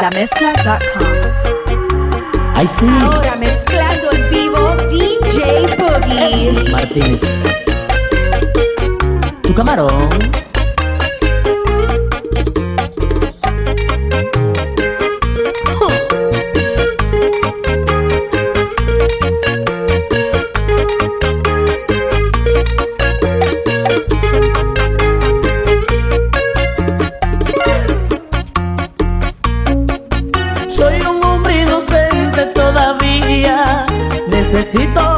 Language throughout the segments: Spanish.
La mezcla.com. I see. Ahora mezclando en vivo DJ Boogie. Martínez. Tu camarón. besito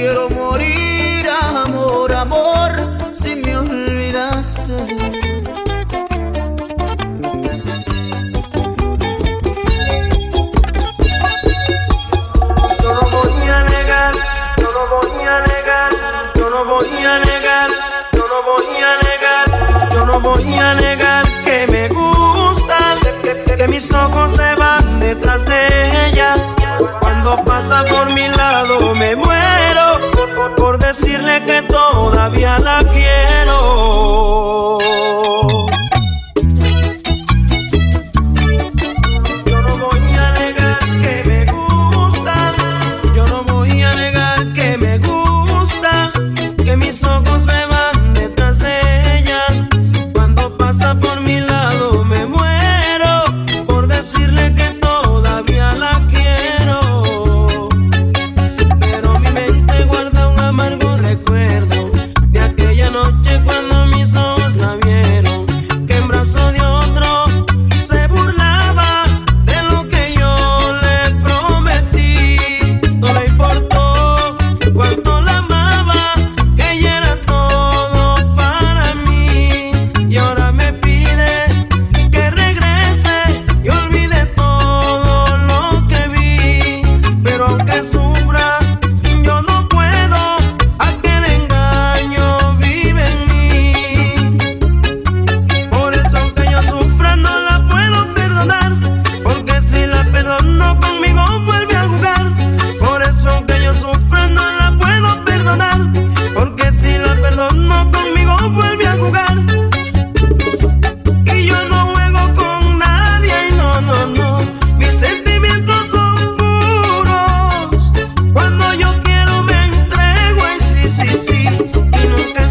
Yo que todavía la quiero. y nunca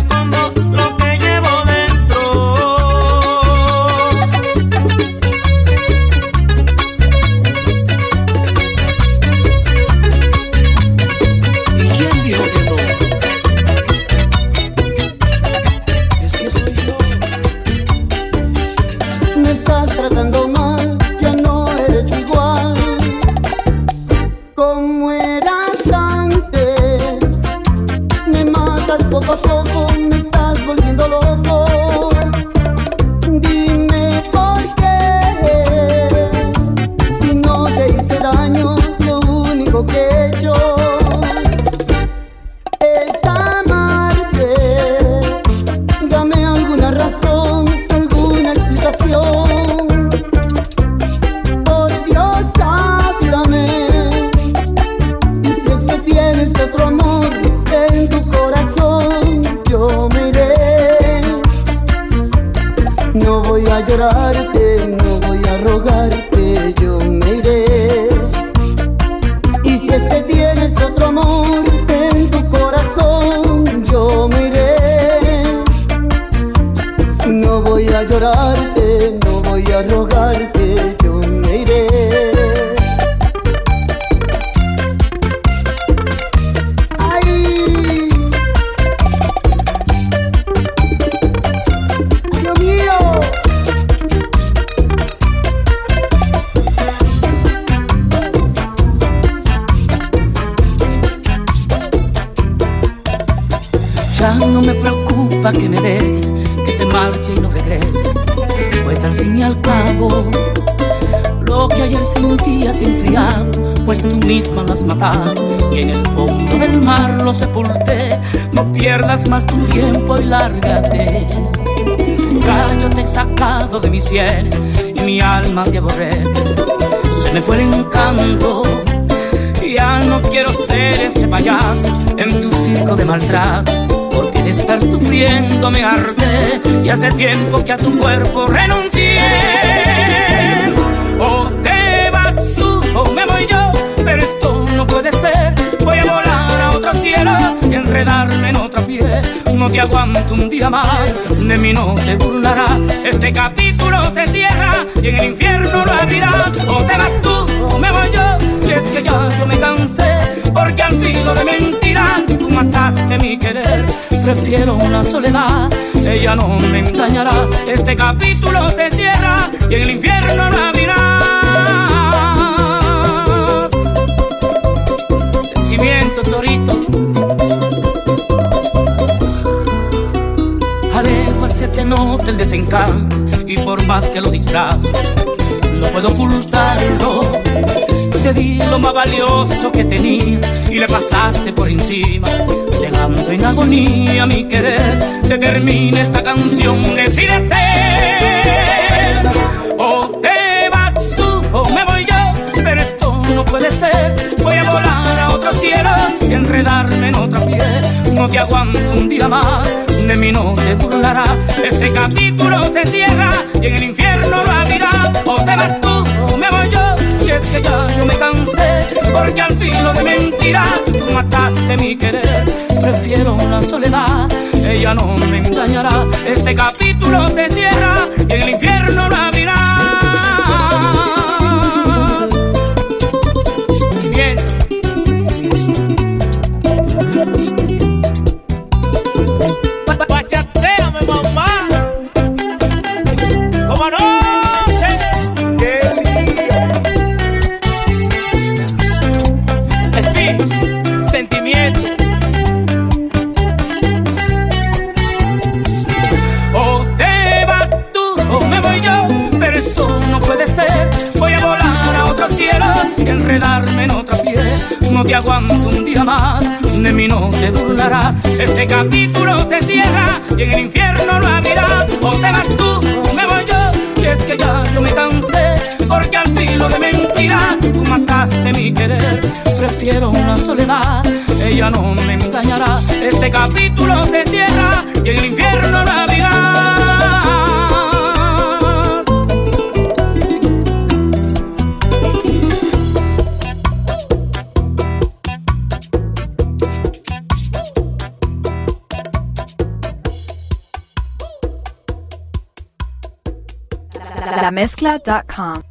No voy a llorarte, no voy a rogarte, yo me iré. Y si es que tienes otro amor en tu corazón, yo me iré. No voy a llorarte, no voy a rogarte, Y en el fondo del mar lo sepulté. No pierdas más tu tiempo y lárgate. Gallo te he sacado de mi cielo y mi alma te aborrece. Se me fue el encanto. Ya no quiero ser ese payaso en tu circo de maltrato. Porque de estar sufriendo me harté y hace tiempo que a tu cuerpo renuncié. O te vas tú o me voy yo, no puede ser. Voy a volar a otro cielo y enredarme en otra piel. No te aguanto un día más, de mí no te burlarás. Este capítulo se cierra y en el infierno lo abrirás. O te vas tú o me voy yo, y es que ya yo me cansé. Porque al filo de mentiras tú mataste mi querer. Prefiero una soledad, ella no me engañará. Este capítulo se cierra y en el infierno lo abrirás. Torito. Alejo, se te nota el desencanto y por más que lo disfrazo, no puedo ocultarlo. Te di lo más valioso que tenía y le pasaste por encima, dejando en agonía mi querer. Se termina esta canción, decídete. O te vas tú o me voy yo, pero esto no puede ser. Voy a volar a otro cielo enredarme en otra piel. No te aguanto un día más, de mí no te burlarás. Este capítulo se cierra y en el infierno lo abrirás. O te vas tú o me voy yo, y es que ya yo me cansé. Porque al filo de mentiras tú mataste mi querer. Prefiero una soledad, ella no me engañará. Este capítulo se cierra y en el infierno lo abrirás. Enredarme en otra piel. No te aguanto un día más, de mí no te burlarás. Este capítulo se cierra y en el infierno lo abrirás. O te vas tú o me voy yo, y es que ya yo me cansé. Porque al filo de mentiras tú mataste mi querer. Prefiero una soledad, ella no me engañará. Este capítulo se cierra y el infierno lo abrirás. La mezcla.com.